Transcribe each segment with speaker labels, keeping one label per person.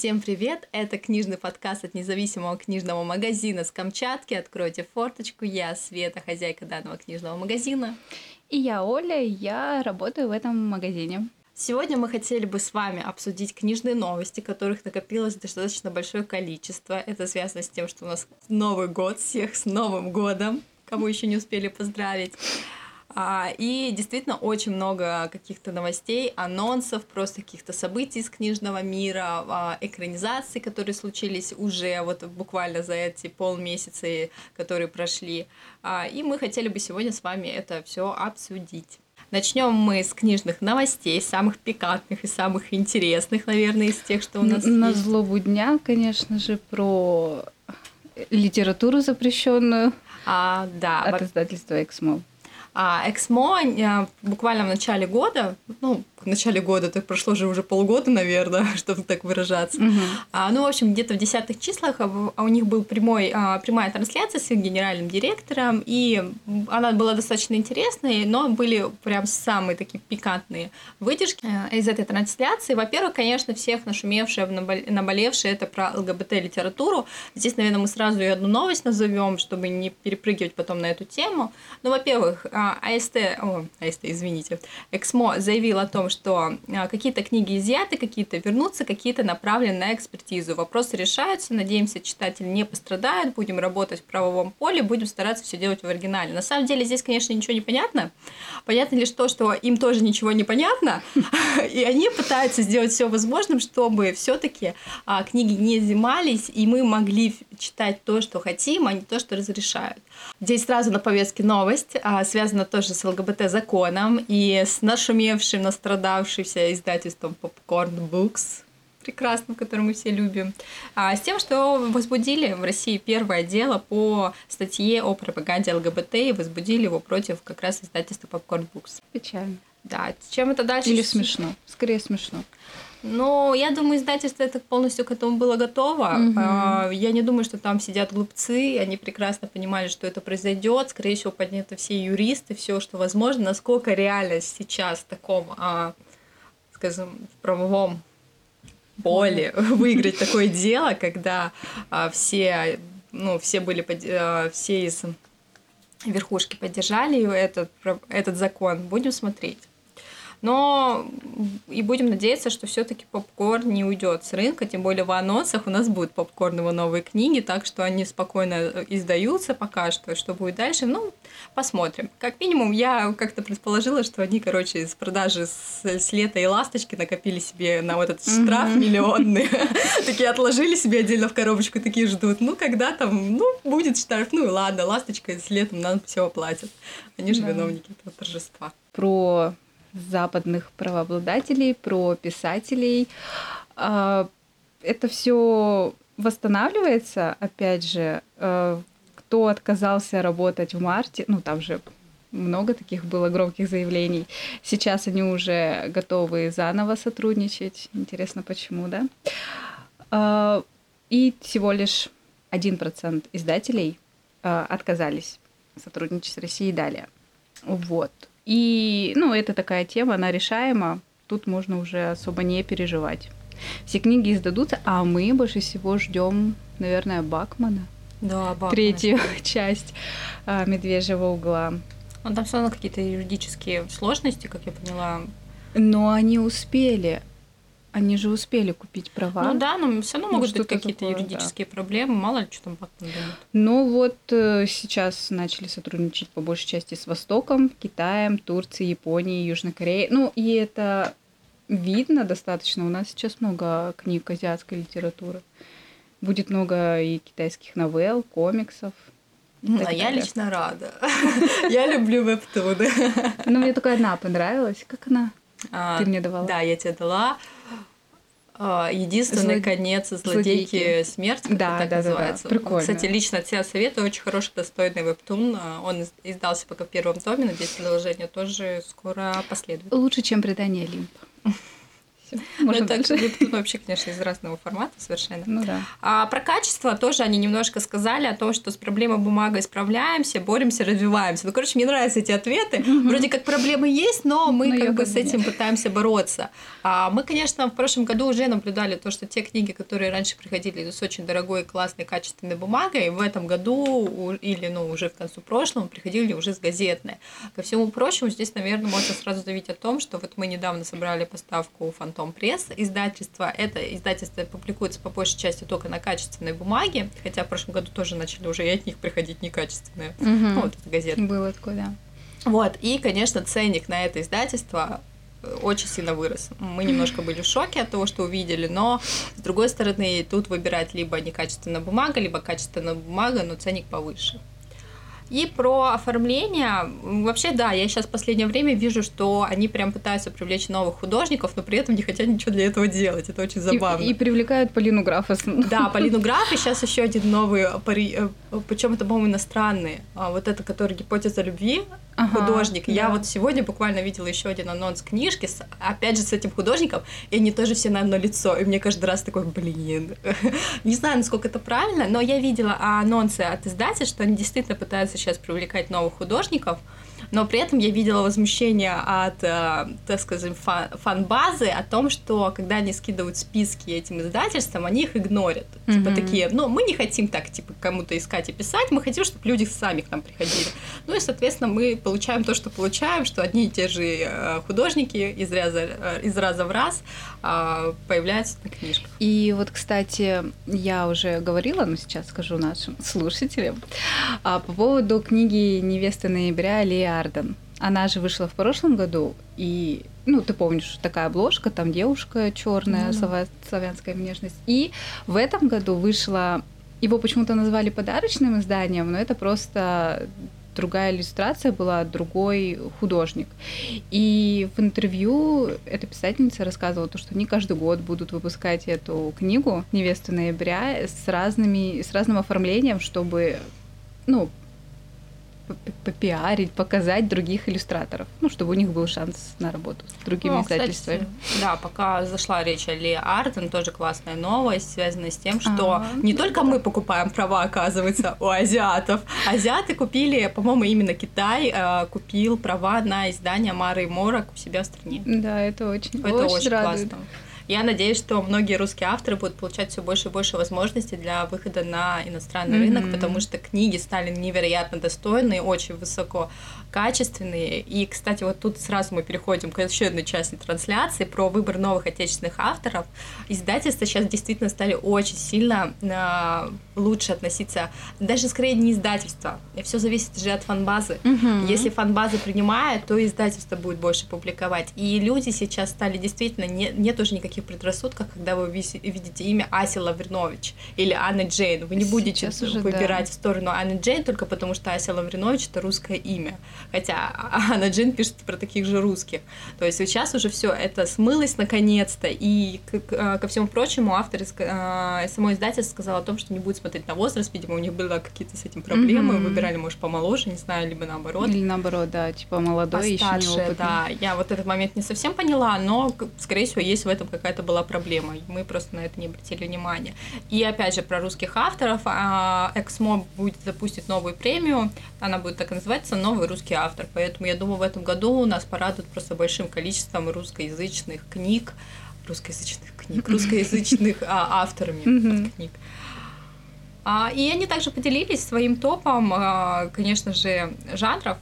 Speaker 1: Всем привет! Это книжный подкаст от независимого книжного магазина с Камчатки. Откройте форточку. Я Света, хозяйка данного книжного магазина.
Speaker 2: И я Оля, я работаю в этом магазине.
Speaker 1: Сегодня мы хотели бы с вами обсудить книжные новости, которых накопилось достаточно большое количество. Это связано с тем, что у нас Новый год, всех с Новым годом, кому еще не успели поздравить. А, и действительно очень много каких-то новостей, анонсов, просто каких-то событий из книжного мира, а, экранизаций, которые случились уже вот буквально за эти полмесяца, которые прошли. А, и мы хотели бы сегодня с вами это все обсудить. Начнем мы с книжных новостей, самых пикантных и самых интересных, наверное, из тех, что у нас
Speaker 2: На
Speaker 1: есть.
Speaker 2: злобу дня, конечно же, про литературу запрещенную
Speaker 1: А, да,
Speaker 2: от издательства «Эксмо».
Speaker 1: А Эксмо а, буквально в начале года, ну, в начале года, так прошло же уже полгода, наверное, чтобы так выражаться.
Speaker 2: Мгм.
Speaker 1: А, ну, в общем, где-то в десятых числах а, а у них был прямой, а, прямая трансляция с их генеральным директором, и она была достаточно интересной, но были прям самые такие пикантные выдержки э, из этой трансляции. Во-первых, конечно, всех нашумевшие, набол- наболевшие это про ЛГБТ-литературу. Здесь, наверное, мы сразу и одну новость назовем, чтобы не перепрыгивать потом на эту тему. Ну, во-первых, АСТ, о, АСТ, извините, Эксмо заявил о том, что а, какие-то книги изъяты, какие-то вернутся, какие-то направлены на экспертизу. Вопросы решаются, надеемся, читатель не пострадает, будем работать в правовом поле, будем стараться все делать в оригинале. На самом деле здесь, конечно, ничего не понятно. Понятно лишь то, что им тоже ничего не понятно, и они пытаются сделать все возможным, чтобы все-таки книги не изымались, и мы могли читать то, что хотим, а не то, что разрешают. Здесь сразу на повестке новость, а, связана тоже с ЛГБТ-законом и с нашумевшим, настрадавшимся издательством Popcorn Books, прекрасным, который мы все любим, а, с тем, что возбудили в России первое дело по статье о пропаганде ЛГБТ и возбудили его против как раз издательства Popcorn Books.
Speaker 2: Печально.
Speaker 1: Да, чем это дальше?
Speaker 2: Или смешно. Скорее смешно.
Speaker 1: Ну, я думаю, издательство это полностью к этому было готово.
Speaker 2: Мгм.
Speaker 1: А, Я не думаю, что там сидят глупцы, они прекрасно понимали, что это произойдет. Скорее всего, подняты все юристы, все, что возможно, насколько реально сейчас в таком, а, скажем, в правовом поле выиграть такое дело, когда а, все, ну, все были, а, все из верхушки поддержали этот, этот закон. Будем смотреть. Но и будем надеяться, что все-таки попкорн не уйдет с рынка, тем более в анонсах у нас будут попкорновые новые книги, так что они спокойно э, издаются пока что. Что будет дальше, ну, посмотрим. Как минимум, я как-то предположила, что они, короче, с продажи с, с лета и ласточки накопили себе на вот этот штраф миллионный. Такие отложили себе отдельно в коробочку, такие ждут. Ну, когда там, ну, будет штраф, ну и ладно, ласточка с летом нам все оплатят. Они же виновники этого торжества.
Speaker 2: Про западных правообладателей, про писателей. А, Это все восстанавливается, опять же, э, кто отказался работать в марте, ну там же много таких было громких заявлений. Сейчас они уже готовы заново сотрудничать. Интересно, почему, да? А, И всего лишь 1% издателей а, отказались сотрудничать с Россией далее. Вот. И, ну, это такая тема, она решаема. Тут можно уже особо не переживать. Все книги издадутся, а мы больше всего ждем, наверное, Бакмана.
Speaker 1: Да, Бакмана.
Speaker 2: Третью часть а, Медвежьего угла.
Speaker 1: Ну, там все равно какие-то юридические сложности, как я поняла.
Speaker 2: Но они успели. Они же успели купить права.
Speaker 1: Ну да, но все равно
Speaker 2: Ну,
Speaker 1: могут быть какие-то
Speaker 2: такое, да.
Speaker 1: юридические проблемы. Мало ли, что там Бакман думает.
Speaker 2: Ну вот э, сейчас начали сотрудничать по большей части с Востоком, Китаем, Турцией, Японией, Южной Кореей. Ну и это видно достаточно. У нас сейчас много книг азиатской литературы. Будет много и китайских новелл, комиксов. так
Speaker 1: А я лично рада. Я люблю вебтуны.
Speaker 2: Ну, мне только одна понравилась. Как она?
Speaker 1: А,
Speaker 2: Ты мне давала.
Speaker 1: Да, я тебе дала. А, Единственный
Speaker 2: Зло-
Speaker 1: конец злодейки
Speaker 2: Злодейки.
Speaker 1: смерти, как
Speaker 2: Да,
Speaker 1: это так
Speaker 2: да, да, да.
Speaker 1: называется.
Speaker 2: Прикольно.
Speaker 1: Кстати, лично тебе советую, очень хороший, достойный вебтун. А, Он из- издался пока в первом томе, надеюсь, продолжение тоже скоро последует.
Speaker 2: Лучше, чем предание Олимпа.
Speaker 1: Ну,
Speaker 2: можно
Speaker 1: это
Speaker 2: дальше.
Speaker 1: вебтун вообще, конечно, из разного формата совершенно.
Speaker 2: Ну да.
Speaker 1: А про качество тоже они немножко сказали о том, что с проблемой бумагой справляемся, боремся, развиваемся. Ну, короче, мне нравятся эти ответы. Вроде как проблемы есть, но мы
Speaker 2: Но
Speaker 1: как бы с этим
Speaker 2: нет.
Speaker 1: пытаемся бороться. А мы, конечно, в прошлом году уже наблюдали то, что те книги, которые раньше приходили с очень дорогой, классной, качественной бумагой, в этом году или ну, уже в концу прошлого приходили уже с газетной. Ко всему прочему, здесь, наверное, можно сразу заявить о том, что вот мы недавно собрали поставку Фантом Пресс издательства. Это издательство публикуется по большей части только на качественной бумаге, хотя в прошлом году тоже начали уже и от них приходить некачественные.
Speaker 2: Мгм.
Speaker 1: Ну, вот эта газета.
Speaker 2: Было такое, да.
Speaker 1: Вот, и, конечно, ценник на это издательство э, очень сильно вырос. Мы немножко были в шоке от того, что увидели, но, с другой стороны, тут выбирать либо некачественная бумага, либо качественная бумага, но ценник повыше. И про оформление. Вообще, да, я сейчас в последнее время вижу, что они прям пытаются привлечь новых художников, но при этом не хотят ничего для этого делать. Это очень
Speaker 2: И-
Speaker 1: забавно.
Speaker 2: И, привлекают Полину Графос.
Speaker 1: Да, Полину Граф, и сейчас еще один новый, причем это, по-моему, иностранный, а, вот это, который гипотеза любви,
Speaker 2: Ага,
Speaker 1: художник. Я
Speaker 2: да.
Speaker 1: вот сегодня буквально видела еще один анонс книжки, с, опять же, с этим художником, и они тоже все на одно лицо. И мне каждый раз такой, блин. Не знаю, насколько это правильно, но я видела анонсы от издателя, что они действительно пытаются сейчас привлекать новых художников. Но при этом я видела возмущение от, э, так фан- фан-базы о том, что когда они скидывают списки этим издательствам, они их игнорят. Типа
Speaker 2: Мгм.
Speaker 1: такие, ну, мы не хотим так, типа, кому-то искать и писать, мы хотим, чтобы люди сами к нам приходили. Ну и, соответственно, мы получаем то, что получаем, что одни и те же э, художники из раза, э, из раза в раз а, появляются на книжках.
Speaker 2: И вот, кстати, я уже говорила, но сейчас скажу нашим слушателям, а, по поводу книги «Невеста ноября» Лии Арден. Она же вышла в прошлом году, и, ну, ты помнишь, такая обложка, там девушка черная,
Speaker 1: да.
Speaker 2: славянская внешность. И в этом году вышла, его почему-то назвали подарочным изданием, но это просто другая иллюстрация была, другой художник. И в интервью эта писательница рассказывала то, что они каждый год будут выпускать эту книгу «Невеста ноября» с, разными, с разным оформлением, чтобы, ну, попиарить, показать других иллюстраторов, ну, чтобы у них был шанс на работу с другими
Speaker 1: Ну, кстати,
Speaker 2: издательствами.
Speaker 1: да, пока зашла речь о Ли Арден, тоже классная новость, связанная с тем, что
Speaker 2: А.
Speaker 1: не только мы покупаем права, оказывается, у азиатов. Азиаты купили, по-моему, именно Китай э, купил права на издание Мары и Морок у себя в стране.
Speaker 2: Да, это очень,
Speaker 1: Это
Speaker 2: очень,
Speaker 1: очень,
Speaker 2: радует.
Speaker 1: классно. Я надеюсь, что многие русские авторы будут получать все больше и больше возможностей для выхода на иностранный
Speaker 2: Мгм.
Speaker 1: рынок, потому что книги стали невероятно достойные, очень высоко качественные. И, кстати, вот тут сразу мы переходим к еще одной части трансляции про выбор новых отечественных авторов. Издательства сейчас действительно стали очень сильно э, лучше относиться, даже скорее не издательства. Все зависит же от фанбазы.
Speaker 2: Мгм.
Speaker 1: Если фанбаза принимает, то издательство будет больше публиковать. И люди сейчас стали действительно, не, нет уже никаких предрассудков, когда вы видите имя Аси Лавринович или Анны Джейн. Вы не будете
Speaker 2: Сейчас уже,
Speaker 1: выбирать
Speaker 2: да.
Speaker 1: в сторону Анны Джейн только потому, что Ася Лавринович это русское имя. Хотя Анна Джейн пишет про таких же русских. То есть сейчас уже все это смылось наконец-то. И к- ко всему прочему, автор из- э, само издательство сказал о том, что не будет смотреть на возраст. Видимо, у них были какие-то с этим проблемы.
Speaker 2: Мгм.
Speaker 1: Выбирали, может, помоложе, не знаю, либо наоборот
Speaker 2: Или наоборот, да, типа молодой, еще
Speaker 1: постарше,
Speaker 2: неопытный.
Speaker 1: да. Я вот этот момент не совсем поняла, но, скорее всего, есть в этом какая-то была проблема. Мы просто на это не обратили внимания. И опять же, про русских авторов. а, Эксмо будет запустить новую премию. Она будет так и называться «Новый русский автор». Поэтому я думаю, в этом году нас порадуют просто большим количеством русскоязычных книг, русскоязычных книг, русскоязычных а, авторами книг. А, И они также поделились своим топом, конечно же, жанров.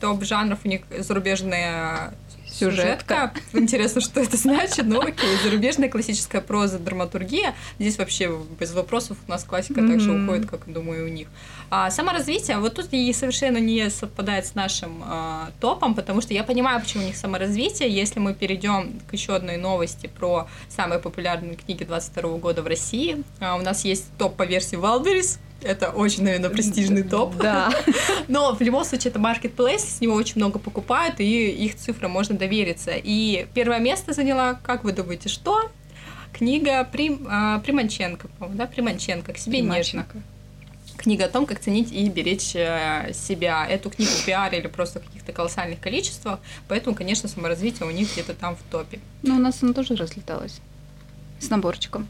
Speaker 1: Топ жанров у них зарубежная
Speaker 2: Сюжетка.
Speaker 1: сюжетка. Интересно, что это значит, но окей. Зарубежная классическая проза, драматургия. Здесь вообще без вопросов у нас классика также
Speaker 2: Мгм.
Speaker 1: уходит, как, думаю, у них. А саморазвитие, вот тут и совершенно не совпадает с нашим а, топом, потому что я понимаю, почему у них саморазвитие. Если мы перейдем к еще одной новости про самые популярные книги 22 года в России, а, у нас есть топ по версии Валберис. Это очень, наверное, престижный топ.
Speaker 2: Да.
Speaker 1: Но в любом случае это marketplace, с него очень много покупают, и их цифрам можно довериться. И первое место заняла, как вы думаете, что? Книга Прим, а, Приманченко, по-моему, да, Приманченко, к себе нежно. Книга о том, как ценить и беречь э, себя. Эту книгу пиарили просто в каких-то колоссальных количествах, поэтому, конечно, саморазвитие у них где-то там в топе.
Speaker 2: Ну, у нас оно тоже разлеталось с наборчиком.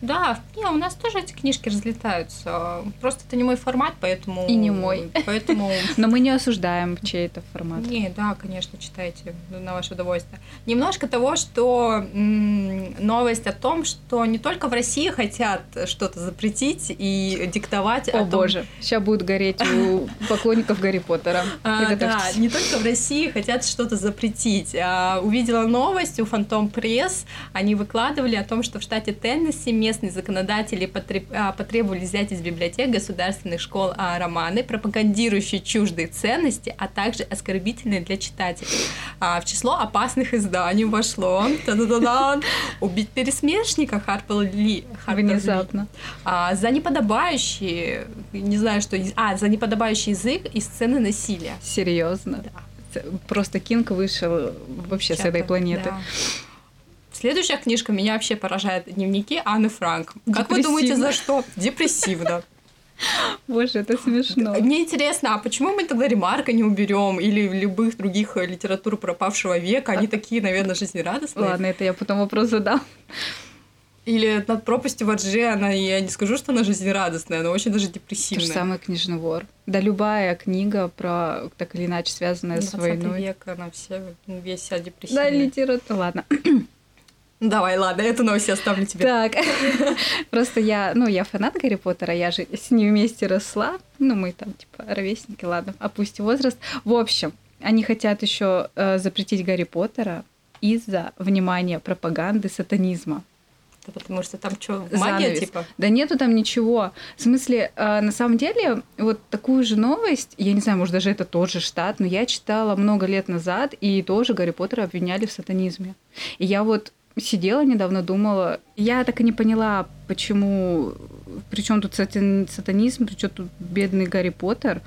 Speaker 1: Да, не, у нас тоже эти книжки разлетаются. Просто это не мой формат, поэтому...
Speaker 2: И не мой.
Speaker 1: Поэтому...
Speaker 2: Но мы не осуждаем чей-то формат.
Speaker 1: Не, да, конечно, читайте на ваше удовольствие. Немножко того, что новость о том, что не только в России хотят что-то запретить и диктовать
Speaker 2: о, о том... боже, сейчас будет гореть у поклонников Гарри Поттера.
Speaker 1: А, да, не только в России хотят что-то запретить. А, увидела новость у Фантом Пресс, они выкладывали о том, что в штате Теннесси местные законодатели а, потребовали взять из библиотек государственных школ а, романы, пропагандирующие чуждые ценности, а также оскорбительные для читателей. А, в число опасных изданий вошло «Убить пересмешника» Харпер Ли.
Speaker 2: Внезапно.
Speaker 1: За неподобающий, не знаю, что... А, за неподобающий язык и сцены насилия.
Speaker 2: Серьезно? Да. Просто Кинг вышел вообще Чата, с этой планеты. Да.
Speaker 1: Следующая книжка меня вообще поражает. Дневники Анны Франк. Как вы думаете, за что? Депрессивно.
Speaker 2: Боже, это смешно.
Speaker 1: Мне интересно, а почему мы тогда ремарка не уберем или любых других литератур пропавшего века? Они такие, наверное, жизнерадостные.
Speaker 2: Ладно, это я потом вопрос задам.
Speaker 1: Или над пропастью Варджи, она, я не скажу, что она жизнерадостная, она очень даже депрессивная.
Speaker 2: То же самое «Книжный вор». Да любая книга про, так или иначе, связанная с войной.
Speaker 1: век, она все, весь вся депрессивная.
Speaker 2: Да, литература. Ладно.
Speaker 1: Давай, ладно, эту новость я оставлю тебе.
Speaker 2: Так, просто я, ну, я фанат Гарри Поттера, я же с ним вместе росла, ну, мы там, типа, ровесники, ладно, опустим возраст. В общем, они хотят еще э, запретить Гарри Поттера из-за, внимания, пропаганды сатанизма.
Speaker 1: Да потому что там что, магия Занавес. типа?
Speaker 2: Да нету там ничего. В смысле, э, на самом деле, вот такую же новость, я не знаю, может, даже это тот же штат, но я читала много лет назад, и тоже Гарри Поттера обвиняли в сатанизме. И я вот сидела недавно, думала. Я так и не поняла, почему... Причем тут сатанизм, причем тут бедный Гарри Поттер.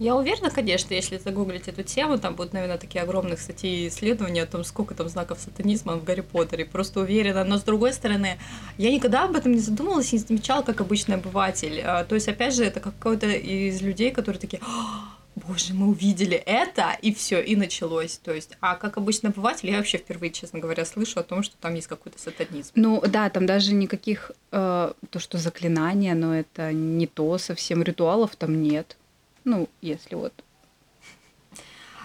Speaker 1: Я уверена, конечно, если загуглить эту тему, там будут, наверное, такие огромные статьи исследования о том, сколько там знаков сатанизма в Гарри Поттере. Просто уверена. Но с другой стороны, я никогда об этом не задумывалась и не замечала, как обычный обыватель. А, то есть, опять же, это какой-то из людей, которые такие боже, мы увидели это, и все, и началось. То есть, а как обычно обыватель, я вообще впервые, честно говоря, слышу о том, что там есть какой-то сатанизм.
Speaker 2: Ну да, там даже никаких, э, то, что заклинания, но это не то, совсем ритуалов там нет. Ну, если вот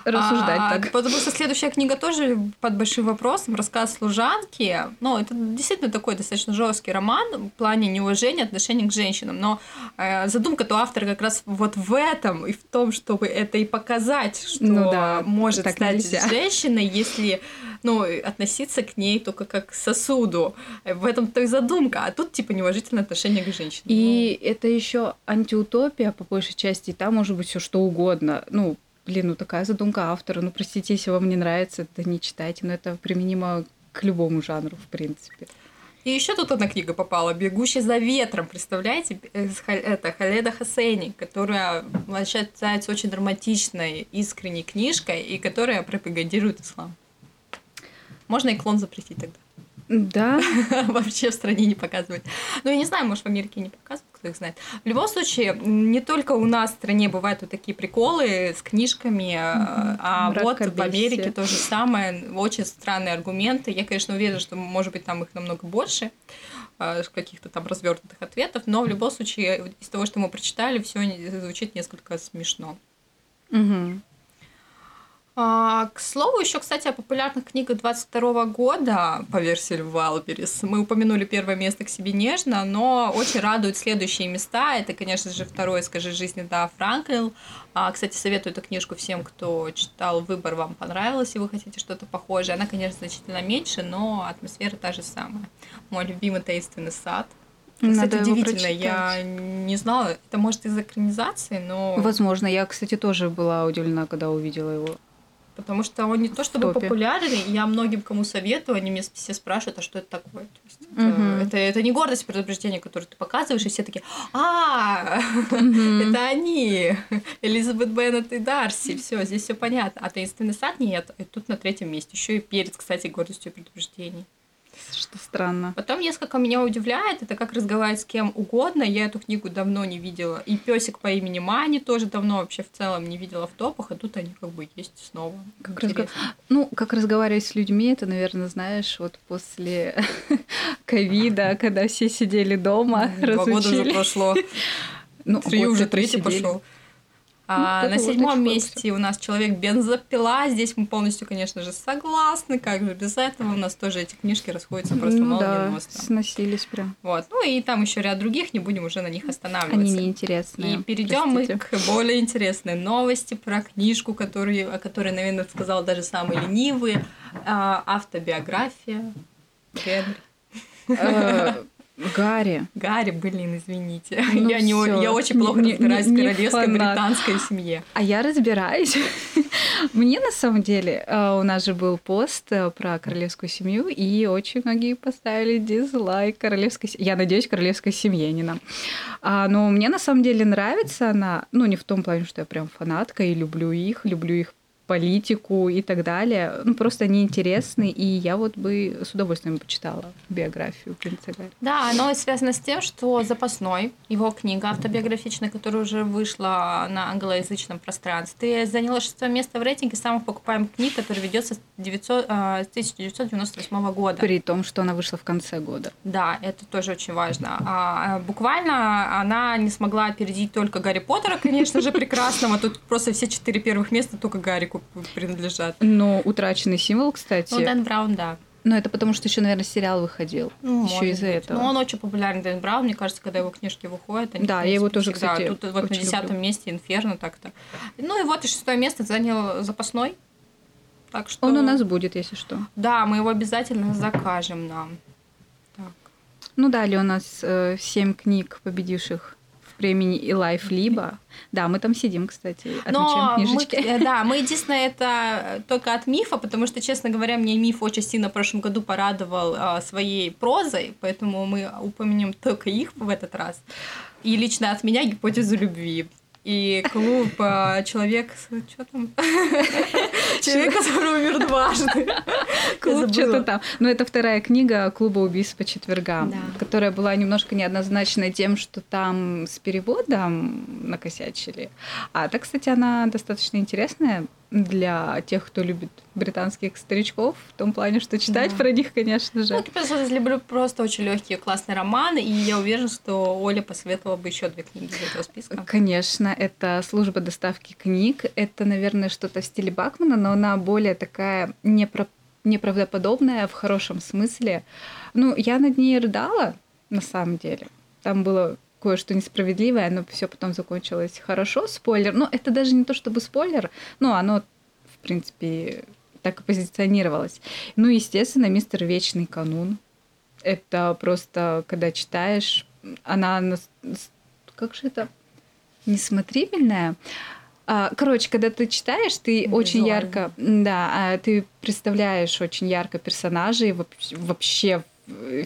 Speaker 2: рассуждать а, так.
Speaker 1: Потому что следующая книга тоже под большим вопросом. Рассказ служанки. Ну, это действительно такой достаточно жесткий роман в плане неуважения отношения к женщинам. Но э, задумка-то автора как раз вот в этом и в том, чтобы это и показать, что ну, да, может так стать нельзя. женщиной, если ну, относиться к ней только как к сосуду. В этом-то и задумка. А тут, типа, неуважительное отношение к женщине.
Speaker 2: И ну. это еще антиутопия, по большей части. И там может быть все что угодно. Ну, блин, ну такая задумка автора. Ну, простите, если вам не нравится, это не читайте, но это применимо к любому жанру, в принципе.
Speaker 1: И еще тут одна книга попала «Бегущий за ветром». Представляете? Это Халеда Хасейни, которая считается очень драматичной, искренней книжкой, и которая пропагандирует ислам. Можно и клон запретить тогда.
Speaker 2: Да.
Speaker 1: Вообще в стране не показывать. Ну, я не знаю, может, в Америке не показывают, кто их знает. В любом случае, не только у нас в стране бывают вот такие приколы с книжками, а вот в Америке то же самое. Очень странные аргументы. Я, конечно, уверена, что, может быть, там их намного больше а, каких-то там развернутых ответов, но в любом случае из того, что мы прочитали, все звучит несколько смешно.
Speaker 2: Угу.
Speaker 1: А, к слову, еще, кстати, о популярных книгах 22 года по версии Валберис. Мы упомянули первое место к себе нежно, но очень радуют следующие места. Это, конечно же, второе «Скажи жизни» да, Франклин. А, кстати, советую эту книжку всем, кто читал «Выбор», вам понравилось, и вы хотите что-то похожее. Она, конечно, значительно меньше, но атмосфера та же самая. Мой любимый таинственный сад. Кстати, Надо удивительно, я не знала, это может из экранизации, но...
Speaker 2: Возможно, я, кстати, тоже была удивлена, когда увидела его
Speaker 1: потому что он не то чтобы популярный, я многим кому советую, они меня все спрашивают, а что это такое? То есть угу. это, это, это не гордость предупреждения, которое ты показываешь, и все такие, а, это они, Элизабет Беннет и Дарси, все, здесь все понятно. А таинственный сад нет, и тут на третьем месте. Еще и перец, кстати, гордостью предупреждений.
Speaker 2: Что странно.
Speaker 1: Потом несколько меня удивляет, это как разговаривать с кем угодно. Я эту книгу давно не видела. И песик по имени Мани тоже давно вообще в целом не видела в топах, а тут они как бы есть снова.
Speaker 2: Как разго... Ну, как разговаривать с людьми, это, наверное, знаешь, вот после ковида, когда все сидели дома,
Speaker 1: Два года уже прошло. Ну, Три уже третий пошел. А ну, на седьмом месте у нас человек бензопила. Здесь мы полностью, конечно же, согласны. Как же без этого у нас тоже эти книжки расходятся просто ну, молниеносно.
Speaker 2: Да, сносились прям.
Speaker 1: Вот. Ну и там еще ряд других, не будем уже на них останавливаться.
Speaker 2: Они неинтересные.
Speaker 1: И перейдем мы к более интересной новости про книжку, которую, о которой, наверное, сказал даже самый ленивый. А, автобиография Генри.
Speaker 2: Гарри.
Speaker 1: Гарри, блин, извините. Ну я, не, я очень плохо не, разбираюсь не, в королевской фанат. британской семье.
Speaker 2: А я разбираюсь. Мне на самом деле, э, у нас же был пост э, про королевскую семью, и очень многие поставили дизлайк королевской. Я надеюсь, королевской семье, не нам. А, но мне на самом деле нравится она, ну не в том плане, что я прям фанатка и люблю их, люблю их политику и так далее. Ну, просто они интересны, и я вот бы с удовольствием почитала биографию принца Гарри.
Speaker 1: Да, оно связано с тем, что «Запасной», его книга автобиографичная, которая уже вышла на англоязычном пространстве, заняла шестое место в рейтинге самых покупаемых книг, который ведется с, 900, с 1998 года.
Speaker 2: При том, что она вышла в конце года.
Speaker 1: Да, это тоже очень важно. А, буквально она не смогла опередить только Гарри Поттера, конечно же, прекрасного. Тут просто все четыре первых места только Гарри принадлежат.
Speaker 2: Но утраченный символ, кстати. Ну,
Speaker 1: Дэн Браун, да.
Speaker 2: Но это потому, что еще, наверное, сериал выходил. Ну, еще из-за этого.
Speaker 1: Ну, он очень популярный, Дэн Браун. Мне кажется, когда его книжки выходят,
Speaker 2: они, да, я его тоже,
Speaker 1: всегда.
Speaker 2: кстати,
Speaker 1: Тут вот на десятом месте Инферно так-то. Ну и вот и шестое место занял запасной. Так что...
Speaker 2: Он у нас будет, если что.
Speaker 1: Да, мы его обязательно закажем нам. Так.
Speaker 2: Ну, далее у нас э, семь книг, победивших премии и Life либо. Да, мы там сидим, кстати, отмечаем Но книжечки.
Speaker 1: Мы, э, да, мы единственное это только от мифа, потому что, честно говоря, мне миф очень сильно в прошлом году порадовал а, своей прозой, поэтому мы упомянем только их в этот раз. И лично от меня гипотезу любви. И клуб а, человек... Что там? Человек, который умер дважды.
Speaker 2: Клуб что-то там. Но это вторая книга клуба убийств по четвергам, которая была немножко неоднозначной тем, что там с переводом накосячили. А так, кстати, она достаточно интересная для тех, кто любит британских старичков, в том плане, что читать да. про них, конечно же. Ну,
Speaker 1: я люблю просто очень легкие, классные романы, и я уверена, что Оля посоветовала бы еще две книги из этого списка.
Speaker 2: Конечно, это служба доставки книг. Это, наверное, что-то в стиле Бакмана, но она более такая непро... неправдоподобная в хорошем смысле. Ну, я над ней рыдала, на самом деле. Там было кое-что несправедливое, но все потом закончилось хорошо. Спойлер. Но это даже не то чтобы спойлер, но оно, в принципе, так и позиционировалось. Ну, естественно, мистер Вечный канун. Это просто, когда читаешь, она... Как же это? Несмотрибельная. А, короче, когда ты читаешь, ты Визуально. очень ярко, да, а, ты представляешь очень ярко персонажей вообще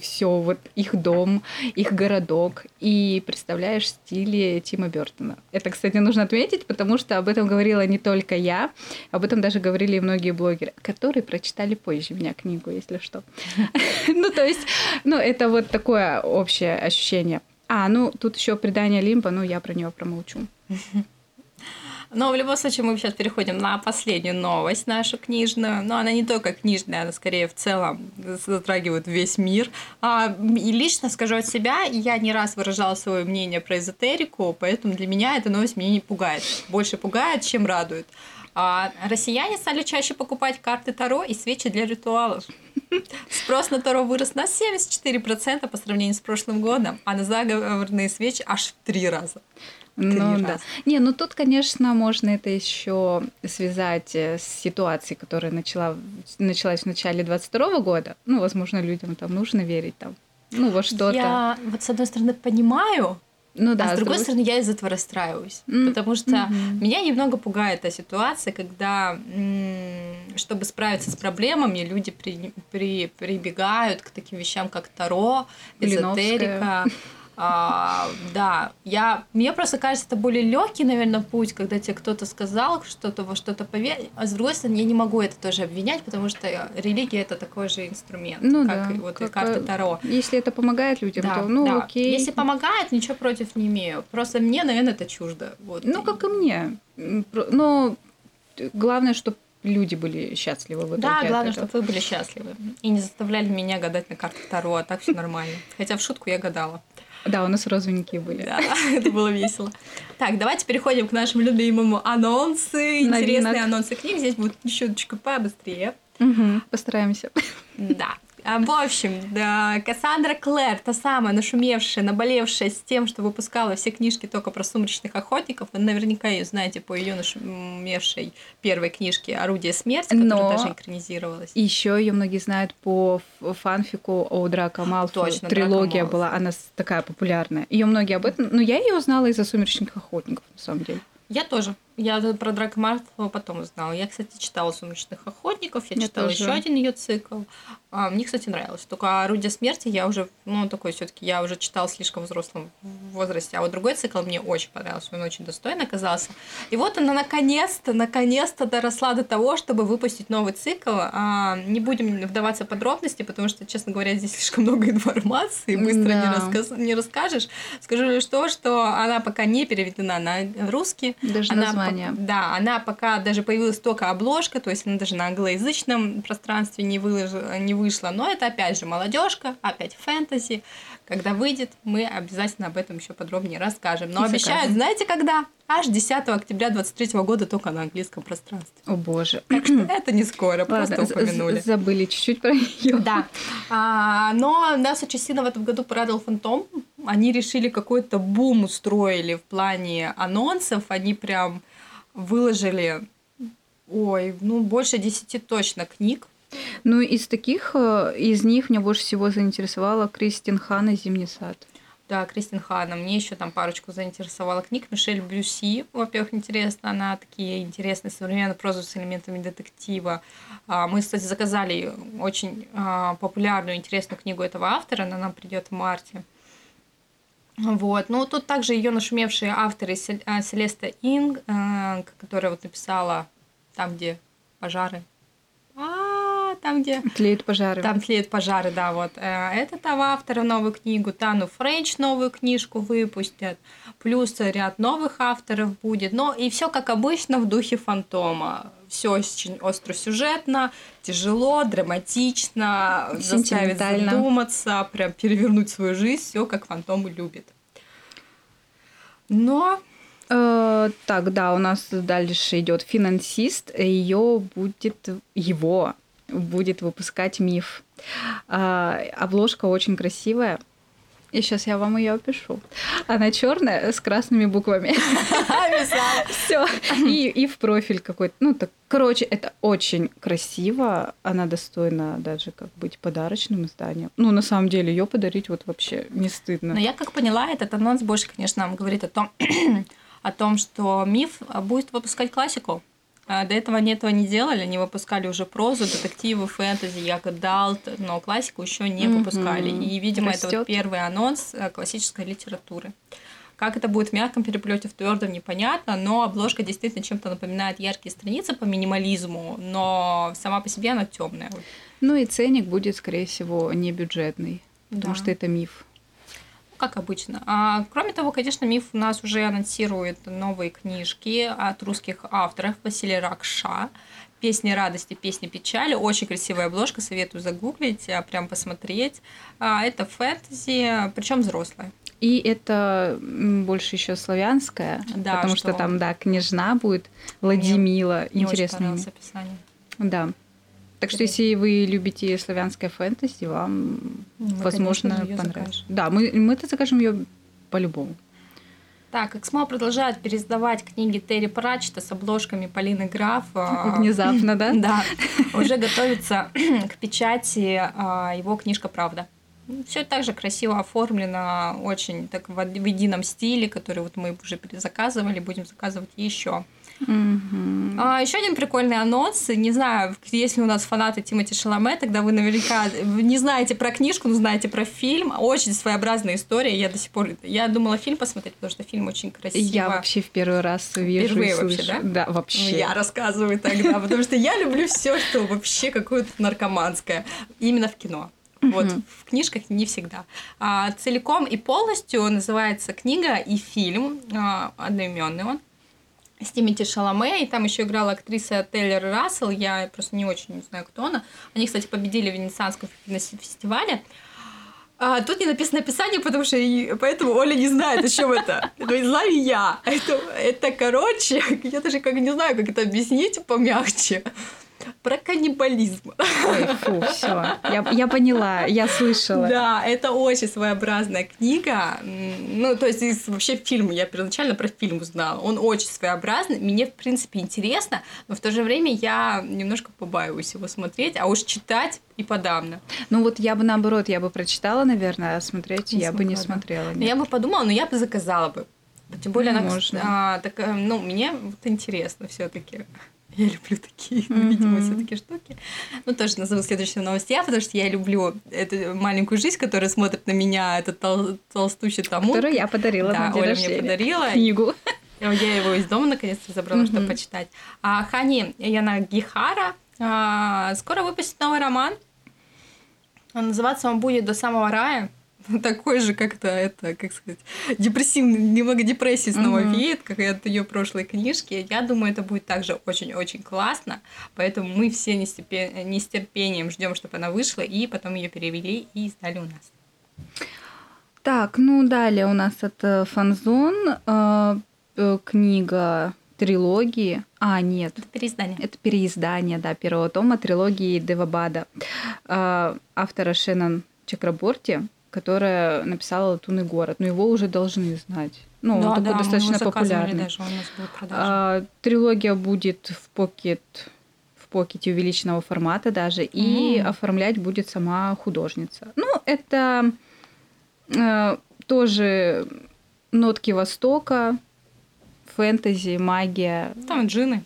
Speaker 2: все вот их дом, их городок, и представляешь в стиле Тима Бертона. Это, кстати, нужно отметить, потому что об этом говорила не только я, об этом даже говорили и многие блогеры, которые прочитали позже меня книгу, если что. Ну, то есть, ну, это вот такое общее ощущение. А, ну, тут еще предание Лимба, ну, я про него промолчу.
Speaker 1: Но в любом случае мы сейчас переходим на последнюю новость нашу книжную. Но она не только книжная, она скорее в целом затрагивает весь мир. А, и лично скажу от себя, я не раз выражала свое мнение про эзотерику, поэтому для меня эта новость меня не пугает. Больше пугает, чем радует. А россияне стали чаще покупать карты Таро и свечи для ритуалов. Спрос на Таро вырос на 74% по сравнению с прошлым годом, а на заговорные свечи аж в три раза.
Speaker 2: Ну да. Не, ну тут, конечно, можно это еще связать э, с ситуацией, которая начала, началась в начале 22 года. Ну, возможно, людям там нужно верить там. Ну, во что-то.
Speaker 1: Я вот с одной стороны понимаю, ну да. А с другой стороны, я из этого расстраиваюсь, mm-hmm. потому что mm-hmm. меня немного пугает та ситуация, когда, чтобы справиться с проблемами, люди при, при, прибегают к таким вещам, как таро, эзотерика. А, да, я, мне просто кажется, это более легкий, наверное, путь, когда тебе кто-то сказал что-то, во что-то поверить, а с другой стороны, я не могу это тоже обвинять, потому что религия это такой же инструмент,
Speaker 2: ну,
Speaker 1: как
Speaker 2: да,
Speaker 1: и вот
Speaker 2: как,
Speaker 1: и карта Таро.
Speaker 2: Если это помогает людям,
Speaker 1: да,
Speaker 2: то ну
Speaker 1: да.
Speaker 2: окей.
Speaker 1: Если помогает, ничего против не имею. Просто мне, наверное, это чуждо. Вот.
Speaker 2: Ну, как и мне. Но главное, чтобы люди были счастливы в итоге.
Speaker 1: Да, главное, чтобы вы были счастливы. И не заставляли меня гадать на карту Таро, а так все нормально. Хотя в шутку я гадала.
Speaker 2: Да, у нас розовенькие были.
Speaker 1: Да, это было весело. Так, давайте переходим к нашему любимому анонсы. Интересные анонсы книг. Здесь будут чуточку побыстрее.
Speaker 2: Постараемся.
Speaker 1: Да. А, в общем, да, Кассандра Клэр, та самая нашумевшая, наболевшая с тем, что выпускала все книжки только про сумрачных охотников. Вы наверняка ее знаете по ее нашумевшей первой книжке «Орудие смерти», которая
Speaker 2: Но...
Speaker 1: даже экранизировалась.
Speaker 2: Еще ее многие знают по фанфику о Драко Малфой.
Speaker 1: Точно,
Speaker 2: Трилогия
Speaker 1: Драко
Speaker 2: была, она такая популярная. Ее многие об этом... Но я ее узнала из-за «Сумеречных охотников», на самом деле.
Speaker 1: Я тоже. Я про Драко Малфоя потом узнала. Я, кстати, читала «Сумеречных охотников», я,
Speaker 2: Я
Speaker 1: читала
Speaker 2: тоже.
Speaker 1: еще один ее цикл. А, мне, кстати, нравилось. Только «Орудие смерти» я уже, ну, такой все таки я уже читала в слишком взрослом возрасте. А вот другой цикл мне очень понравился, он очень достойный оказался. И вот она наконец-то, наконец-то доросла до того, чтобы выпустить новый цикл. А, не будем вдаваться в подробности, потому что, честно говоря, здесь слишком много информации, быстро не,
Speaker 2: Да.
Speaker 1: рассказ... не расскажешь. Скажу лишь то, что она пока не переведена на русский.
Speaker 2: Даже
Speaker 1: Она
Speaker 2: название.
Speaker 1: пок- да, она пока даже появилась только обложка, то есть она даже на англоязычном пространстве не, вылож- не вышла. Но это опять же молодежка, опять фэнтези. Когда выйдет, мы обязательно об этом еще подробнее расскажем. Но
Speaker 2: И
Speaker 1: обещают,
Speaker 2: закажем.
Speaker 1: знаете, когда? Аж 10 октября 23 года только на английском пространстве.
Speaker 2: О боже.
Speaker 1: Так что это не скоро,
Speaker 2: Ладно,
Speaker 1: просто упомянули.
Speaker 2: забыли чуть-чуть про нее.
Speaker 1: Да. А, но нас очень сильно в этом году порадовал Фантом. Они решили какой-то бум устроили в плане анонсов. Они прям выложили, ой, ну, больше десяти точно книг.
Speaker 2: Ну, из таких, э, из них меня больше всего заинтересовала Кристин Хан и Зимний сад.
Speaker 1: Да, Кристин Хана. Мне еще там парочку заинтересовала книг. Мишель Брюси, во-первых, интересно. Она такие интересные современные прозу с элементами детектива. А, Мы, кстати, заказали очень а, популярную, интересную книгу этого автора. Она нам придет в марте. Вот. Ну, тут также ее нашумевшие авторы а, Селеста Инг, а, которая вот написала там, где пожары. А, там, где
Speaker 2: Тлеют пожары.
Speaker 1: там тлеют пожары, да, вот. Э, Этот автор новую книгу, Тану Френч новую книжку выпустят, плюс ряд новых авторов будет. Но и все как обычно в духе фантома. Все очень остросюжетно, тяжело, драматично, заставит задуматься, прям перевернуть свою жизнь, все как фантомы любит. Но
Speaker 2: Э, так, да, у нас дальше идет финансист. Ее будет его будет выпускать миф. А, обложка очень красивая. И сейчас я вам ее опишу. Она черная с красными буквами. Все. И, и в профиль какой-то. Ну, так, короче, это очень красиво. Она достойна даже как быть подарочным изданием. Ну, на самом деле, ее подарить вот вообще не стыдно.
Speaker 1: Но я как поняла, этот анонс больше, конечно, нам говорит о том, о том, что миф будет выпускать классику. А До этого они этого не делали, они выпускали уже прозу, детективы, фэнтези, як Далт, но классику еще не выпускали. И, видимо, это вот первый анонс э, классической литературы. Как это будет в мягком переплете, в твердом, непонятно, но обложка действительно чем-то напоминает яркие страницы по минимализму, но сама по себе она темная.
Speaker 2: Ну и ценник будет, скорее всего, не бюджетный. Потому
Speaker 1: Да.
Speaker 2: что это миф.
Speaker 1: Как обычно. А, кроме того, конечно, Миф у нас уже анонсирует новые книжки от русских авторов Василия Ракша. Песни радости, песни печали. Очень красивая обложка, советую загуглить, а, прям посмотреть. А, это фэнтези, причем взрослая.
Speaker 2: И это больше еще славянское,
Speaker 1: Да,
Speaker 2: потому что...
Speaker 1: что
Speaker 2: там, да, книжна будет, Владимила,
Speaker 1: Мне очень
Speaker 2: интересно.
Speaker 1: понравилось описание.
Speaker 2: Да. Так что, если вы любите славянское фэнтези, вам,
Speaker 1: Мы,
Speaker 2: возможно,
Speaker 1: конечно
Speaker 2: понравится.
Speaker 1: закажем.
Speaker 2: Да, мы, мы-то закажем ее по-любому.
Speaker 1: Так, Эксмо продолжает переиздавать книги Терри Пратчета с обложками Полины Граф. а,
Speaker 2: Внезапно, да?
Speaker 1: Да, уже готовится к печати а, его книжка «Правда». Все так же красиво оформлено, очень так в едином стиле, который вот мы уже заказывали, будем заказывать еще.
Speaker 2: Мгм.
Speaker 1: А, еще один прикольный анонс. Не знаю, если у нас фанаты Тимати Шаломе, тогда вы наверняка не знаете про книжку, но знаете про фильм. Очень своеобразная история. Я до сих пор... Я думала фильм посмотреть, потому что фильм очень красиво.
Speaker 2: Я вообще в первый раз вижу
Speaker 1: Впервые вообще, да?
Speaker 2: Да,
Speaker 1: Ну,
Speaker 2: вообще.
Speaker 1: Я рассказываю тогда, потому что я люблю все, что вообще какое-то наркоманское. Именно в кино. Вот
Speaker 2: Мгм.
Speaker 1: в книжках не всегда. А, целиком и полностью называется книга и фильм а, одноименный он с Тимати Шаломе, и там еще играла актриса Тейлор Рассел, я просто не очень не знаю, кто она. Они, кстати, победили в Венецианском фестивале. А, тут не написано описание, потому что поэтому Оля не знает, о чем это. Но знаю я. Это, это, короче, я даже как не знаю, как это объяснить помягче. Про каннибализм.
Speaker 2: Ой, фу, все. Я, я поняла, я слышала.
Speaker 1: Да, это очень своеобразная книга. Ну, то есть из вообще фильм, я первоначально про фильм узнала. Он очень своеобразный. Мне, в принципе, интересно, но в то же время я немножко побаиваюсь его смотреть, а уж читать и подавно.
Speaker 2: Ну вот я бы наоборот, я бы прочитала, наверное, а смотреть
Speaker 1: Не
Speaker 2: я бы не смотрела. Нет.
Speaker 1: Я бы подумала, но я бы заказала бы. Тем более, она,
Speaker 2: Можно.
Speaker 1: а, такая, ну, мне вот интересно все-таки. Я люблю такие,
Speaker 2: Мгм.
Speaker 1: видимо, все-таки штуки. Ну, тоже назову следующую новость я, потому что я люблю эту маленькую жизнь, которая смотрит на меня, этот тол- толстущий тому.
Speaker 2: Которую я подарила
Speaker 1: Да,
Speaker 2: на день
Speaker 1: Оля
Speaker 2: рождения.
Speaker 1: мне подарила.
Speaker 2: Книгу.
Speaker 1: Я его из дома наконец-то забрала, чтобы
Speaker 2: Мгм.
Speaker 1: почитать. А Хани Янагихара а, скоро выпустит новый роман. Называться он будет «До самого рая». Такой же, как-то это, как сказать, депрессивный, немного депрессии снова
Speaker 2: Мгм.
Speaker 1: веет, как и от ее прошлой книжки. Я думаю, это будет также очень-очень классно. Поэтому мы все не с терпе- не с терпением ждем, чтобы она вышла, и потом ее перевели и издали у нас.
Speaker 2: Так, ну далее у нас это фанзон, э, э, книга трилогии. А, нет,
Speaker 1: Это переиздание.
Speaker 2: это переиздание, да, первого тома трилогии Девабада э, автора Шеннон Чакраборти, которая написала «Латунный город». Но его уже должны знать. Ну,
Speaker 1: Да,
Speaker 2: он такой
Speaker 1: да,
Speaker 2: достаточно популярный.
Speaker 1: даже, у нас был.
Speaker 2: А, трилогия будет в покет в покете увеличенного формата даже, и
Speaker 1: М.
Speaker 2: оформлять будет сама художница. Ну, это э, тоже нотки Востока, фэнтези, магия.
Speaker 1: Там джины.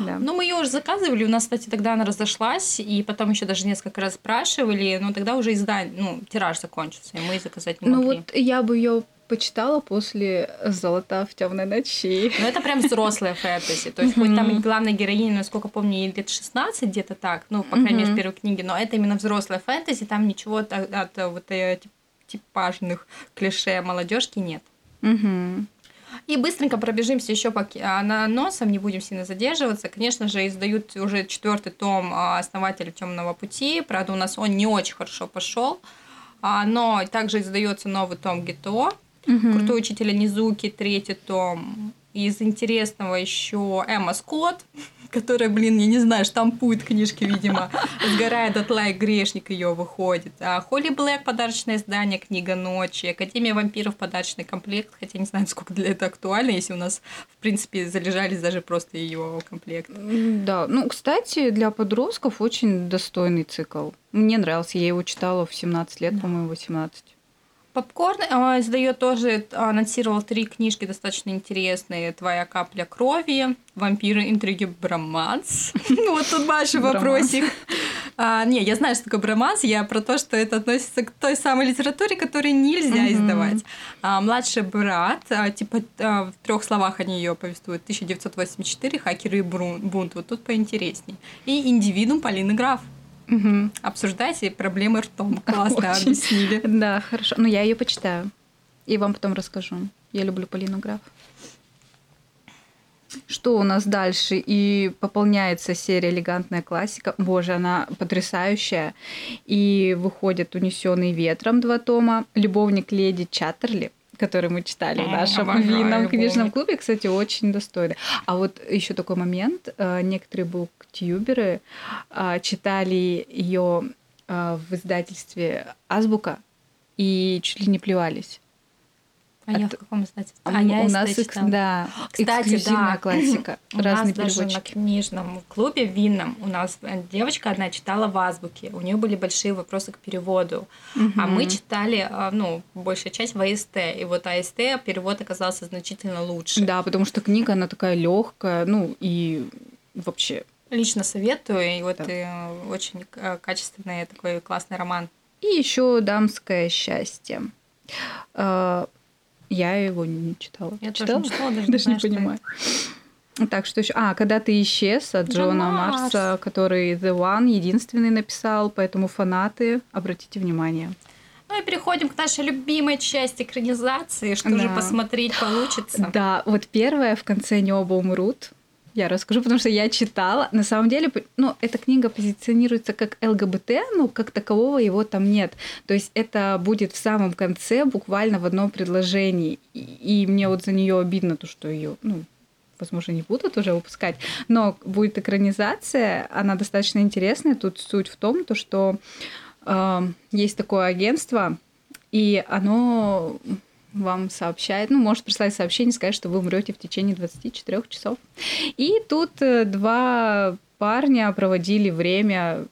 Speaker 2: Да.
Speaker 1: Ну, мы ее уже заказывали. У нас, кстати, тогда она разошлась, и потом еще даже несколько раз спрашивали, но тогда уже издание, ну, тираж закончился, и мы заказать не
Speaker 2: Ну
Speaker 1: могли.
Speaker 2: вот я бы ее почитала после «Золота в темной ночи».
Speaker 1: Но это прям взрослая фэнтези. То есть, хоть там главная героиня, насколько помню, ей лет 16 где-то так, ну, по крайней мере, в первой книге, но это именно взрослая фэнтези, там ничего от, от вот э, тип- типажных клише молодежки нет.
Speaker 2: Мгм.
Speaker 1: И быстренько пробежимся еще по а, на носом, не будем сильно задерживаться. Конечно же, издают уже четвертый том а, основателя Темного пути. Правда, у нас он не очень хорошо пошел. Но также издается новый том ГТО.
Speaker 2: Мгм.
Speaker 1: Крутой учитель Низуки, третий том. Из интересного еще Эмма Скотт, которая, блин, я не знаю, штампует книжки, видимо. Сгорает от лайк грешник ее выходит. А Холли Блэк подарочное издание, книга ночи. Академия вампиров подарочный комплект. Хотя не знаю, сколько для этого актуально, если у нас, в принципе, залежались даже просто ее комплект.
Speaker 2: Да, ну, кстати, для подростков очень достойный цикл. Мне нравился, я его читала в 17 лет,
Speaker 1: Да.
Speaker 2: по-моему, 18.
Speaker 1: Попкорн а, издает тоже, а, анонсировал три книжки достаточно интересные. «Твоя капля крови», «Вампиры, интриги, броманс». Ну, Вот тут
Speaker 2: Броманс.
Speaker 1: вопросик. А, Не, я знаю, что такое броманс. Я про то, что это относится к той самой литературе, которую нельзя издавать. Младший брат, типа в трех словах они ее повествуют. 1984, хакеры и бунт. Вот тут поинтересней. И индивидуум Полины Граф.
Speaker 2: Мгм.
Speaker 1: Обсуждайте проблемы ртом. Классно
Speaker 2: Очень.
Speaker 1: объяснили.
Speaker 2: Да, хорошо. Ну, я ее почитаю. И вам потом расскажу. Я люблю Полину Граф. Что у нас дальше? И пополняется серия «Элегантная классика». Боже, она потрясающая. И выходит «Унесенный ветром» два тома. «Любовник леди Чаттерли», который мы читали в нашем
Speaker 1: обожаю
Speaker 2: винном книжном
Speaker 1: «Любовник».
Speaker 2: клубе, кстати, очень достойный. А вот еще такой момент. э, Некоторые буктюберы а, читали ее в издательстве «Азбука» и чуть ли не плевались.
Speaker 1: А я в каком издательстве?
Speaker 2: А, я у нас экс, да,
Speaker 1: Кстати, да.
Speaker 2: классика.
Speaker 1: У нас даже на книжном клубе винном у нас девочка одна читала в азбуке. У нее были большие вопросы к переводу. А мы читали, а, ну, большая часть в АСТ. И вот АСТ перевод оказался значительно лучше.
Speaker 2: Да, потому что книга, она такая легкая, ну, и вообще
Speaker 1: Лично советую, и вот да. и э, очень э, качественный такой классный роман.
Speaker 2: И еще «Дамское счастье». Я его не читала.
Speaker 1: Я читала? тоже не читала, даже,
Speaker 2: даже не, понимаю. Так, что еще? А, когда ты исчез от Джона Марс. Марса, который The One единственный написал, поэтому фанаты, обратите внимание.
Speaker 1: Ну и переходим к нашей любимой части экранизации, что да. же посмотреть получится.
Speaker 2: Да, вот первое в конце не оба умрут. Я расскажу, потому что я читала. На самом деле, ну, эта книга позиционируется как ЛГБТ, но как такового его там нет. То есть это будет в самом конце, буквально в одном предложении. И, и мне вот за нее обидно, то, что ее, ну, возможно, не будут уже выпускать. Но будет экранизация, она достаточно интересная. Тут суть в том, то, что э, есть такое агентство, и оно вам сообщает, ну, может прислать сообщение, сказать, что вы умрете в течение 24 часов. И тут э, два парня проводили время,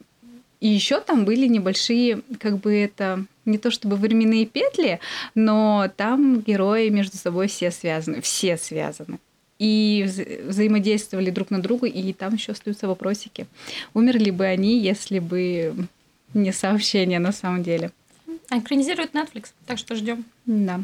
Speaker 2: и еще там были небольшие, как бы это не то чтобы временные петли, но там герои между собой все связаны, все связаны. И вза- взаимодействовали друг на друга, и там еще остаются вопросики. Умерли бы они, если бы не сообщение на самом деле.
Speaker 1: Экранизирует Netflix, так что ждем.
Speaker 2: Да.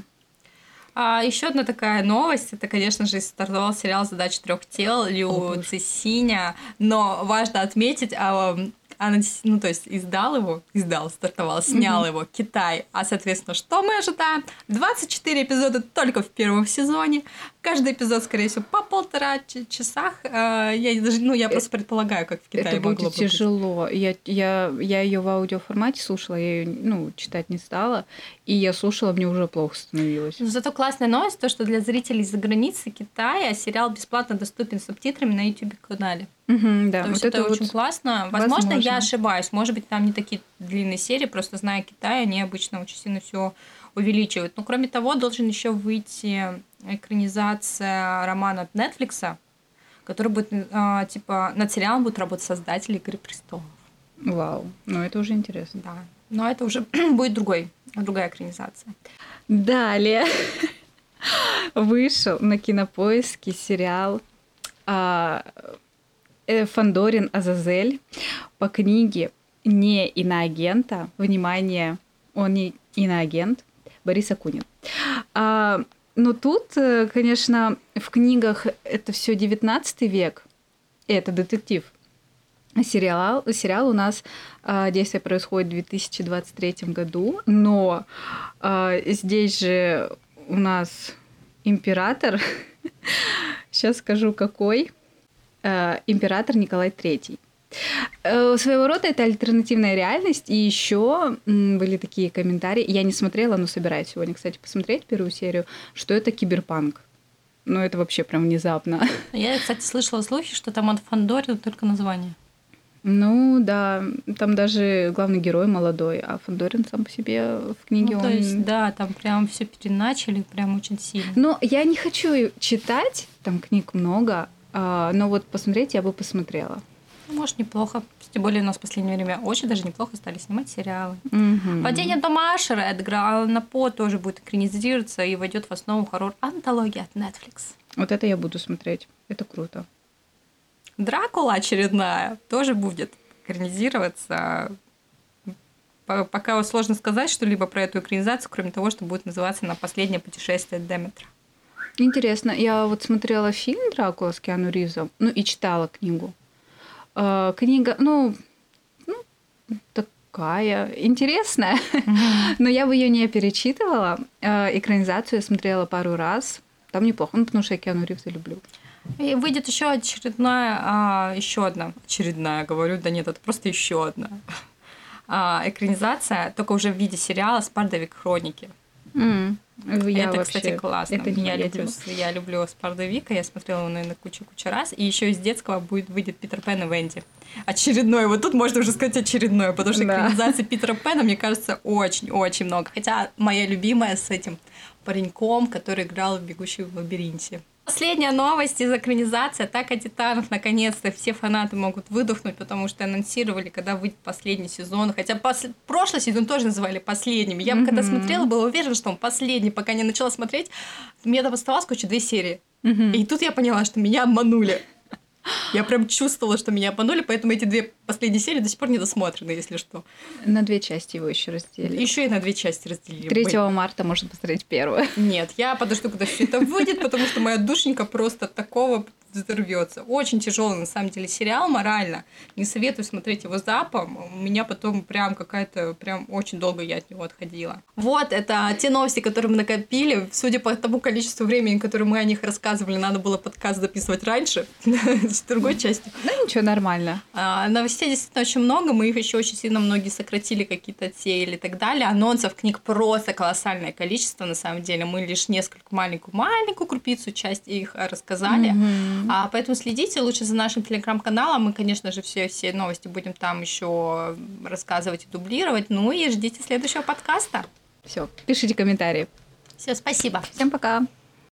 Speaker 1: А еще одна такая новость, это, конечно же, стартовал сериал «Задача трех тел» Лю Цисиня, но важно отметить, а, она, ну, то есть издал его, издал, стартовал, снял mm-hmm. его Китай. А, соответственно, что мы ожидаем? 24 эпизода только в первом сезоне. Каждый эпизод, скорее всего, по полтора часах. А, я даже, ну, я просто э, предполагаю, как в Китае
Speaker 2: Это будет тяжело. Я, я, я ее в аудиоформате слушала, я ее, ну, читать не стала. И я слушала, мне уже плохо становилось.
Speaker 1: Но зато классная новость, то, что для зрителей за границы Китая сериал бесплатно доступен с субтитрами на YouTube-канале.
Speaker 2: Угу, да,
Speaker 1: То есть вот это, это очень вот классно. Возможно, возможно, я ошибаюсь. Может быть, там не такие длинные серии, просто зная Китай, они обычно очень сильно все увеличивают. Но кроме того, должен еще выйти экранизация романа от Netflix, который будет, э, типа, над сериалом будут работать создатели Игры престолов.
Speaker 2: Вау, ну это уже интересно.
Speaker 1: Да, но это уже будет другой, другая экранизация.
Speaker 2: Далее вышел на кинопоиске сериал а, Фандорин Азазель по книге не иноагента, внимание, он не иноагент, Борис Акунин. А, но тут, э, конечно, в книгах это все 19 век, это детектив. Сериал, сериал у нас а, действие происходит в 2023 году, но а, здесь же у нас император, сейчас скажу какой, Э, император Николай III. Э, своего рода это альтернативная реальность. И еще были такие комментарии. Я не смотрела, но собираюсь сегодня, кстати, посмотреть первую серию, что это киберпанк. Ну, это вообще прям внезапно.
Speaker 1: Я, кстати, слышала слухи, что там от Фандорин только название.
Speaker 2: Ну да, там даже главный герой молодой, а Фандорин сам по себе в книге
Speaker 1: ну,
Speaker 2: то
Speaker 1: он... есть, да, там прям все переначали, прям очень сильно.
Speaker 2: Но я не хочу читать, там книг много, а, но вот посмотреть я бы посмотрела.
Speaker 1: Ну, может, неплохо. Тем более у нас в последнее время очень даже неплохо стали снимать сериалы.
Speaker 2: Угу.
Speaker 1: «Падение дома Ашера» Эдгара Аллана По тоже будет экранизироваться и войдет в основу хоррор антологии от Netflix.
Speaker 2: Вот это я буду смотреть. Это круто.
Speaker 1: «Дракула» очередная тоже будет экранизироваться. Пока сложно сказать что-либо про эту экранизацию, кроме того, что будет называться «На последнее путешествие Деметра».
Speaker 2: Интересно. Я вот смотрела фильм «Дракула» с Киану Ривзом, ну и читала книгу. Э, книга, ну, ну, такая интересная, но я бы ее не перечитывала. Э, экранизацию я смотрела пару раз. Там неплохо, ну, потому что я Киану Ривза люблю.
Speaker 1: И выйдет еще очередная, а, еще одна, очередная, говорю, да нет, это просто еще одна а, экранизация, только уже в виде сериала «Спардовик хроники».
Speaker 2: Mm.
Speaker 1: Я это, вообще... кстати, классно. Это я, люблю, я люблю Спардовика, я смотрела его, наверное, кучу-кучу раз. И еще из детского будет выйдет Питер Пен и Венди. Очередной. Вот тут можно уже сказать очередной, потому что да. экранизации Питера Пена, мне кажется, очень-очень много. Хотя моя любимая с этим пареньком, который играл в «Бегущей в лабиринте». Последняя новость из экранизации «Атака титанов». Наконец-то все фанаты могут выдохнуть, потому что анонсировали, когда выйдет последний сезон. Хотя пос... прошлый сезон тоже называли последним. Я mm-hmm. когда смотрела, была уверена, что он последний. Пока не начала смотреть, мне там оставалось, короче, две серии. Mm-hmm. И тут я поняла, что меня обманули. Я прям чувствовала, что меня обманули, поэтому эти две последние серии до сих пор не досмотрены, если что.
Speaker 2: На две части его еще разделили.
Speaker 1: Еще и на две части разделили.
Speaker 2: 3 марта можно посмотреть первую.
Speaker 1: Нет, я подожду, когда все это выйдет, потому что моя душенька просто такого взорвется. Очень тяжелый, на самом деле, сериал морально. Не советую смотреть его запом. У меня потом прям какая-то, прям очень долго я от него отходила. Вот, это те новости, которые мы накопили. Судя по тому количеству времени, которое мы о них рассказывали, надо было подкаст записывать раньше, с другой части.
Speaker 2: Ну, ничего, нормально.
Speaker 1: А, новостей действительно очень много. Мы их еще очень сильно многие сократили, какие-то отсеяли и так далее. Анонсов книг просто колоссальное количество, на самом деле. Мы лишь несколько маленькую-маленькую крупицу часть их рассказали. Mm-hmm. А, поэтому следите лучше за нашим телеграм-каналом. Мы, конечно же, все, все новости будем там еще рассказывать и дублировать. Ну и ждите следующего подкаста.
Speaker 2: Все, пишите комментарии.
Speaker 1: Все, спасибо.
Speaker 2: Всем пока.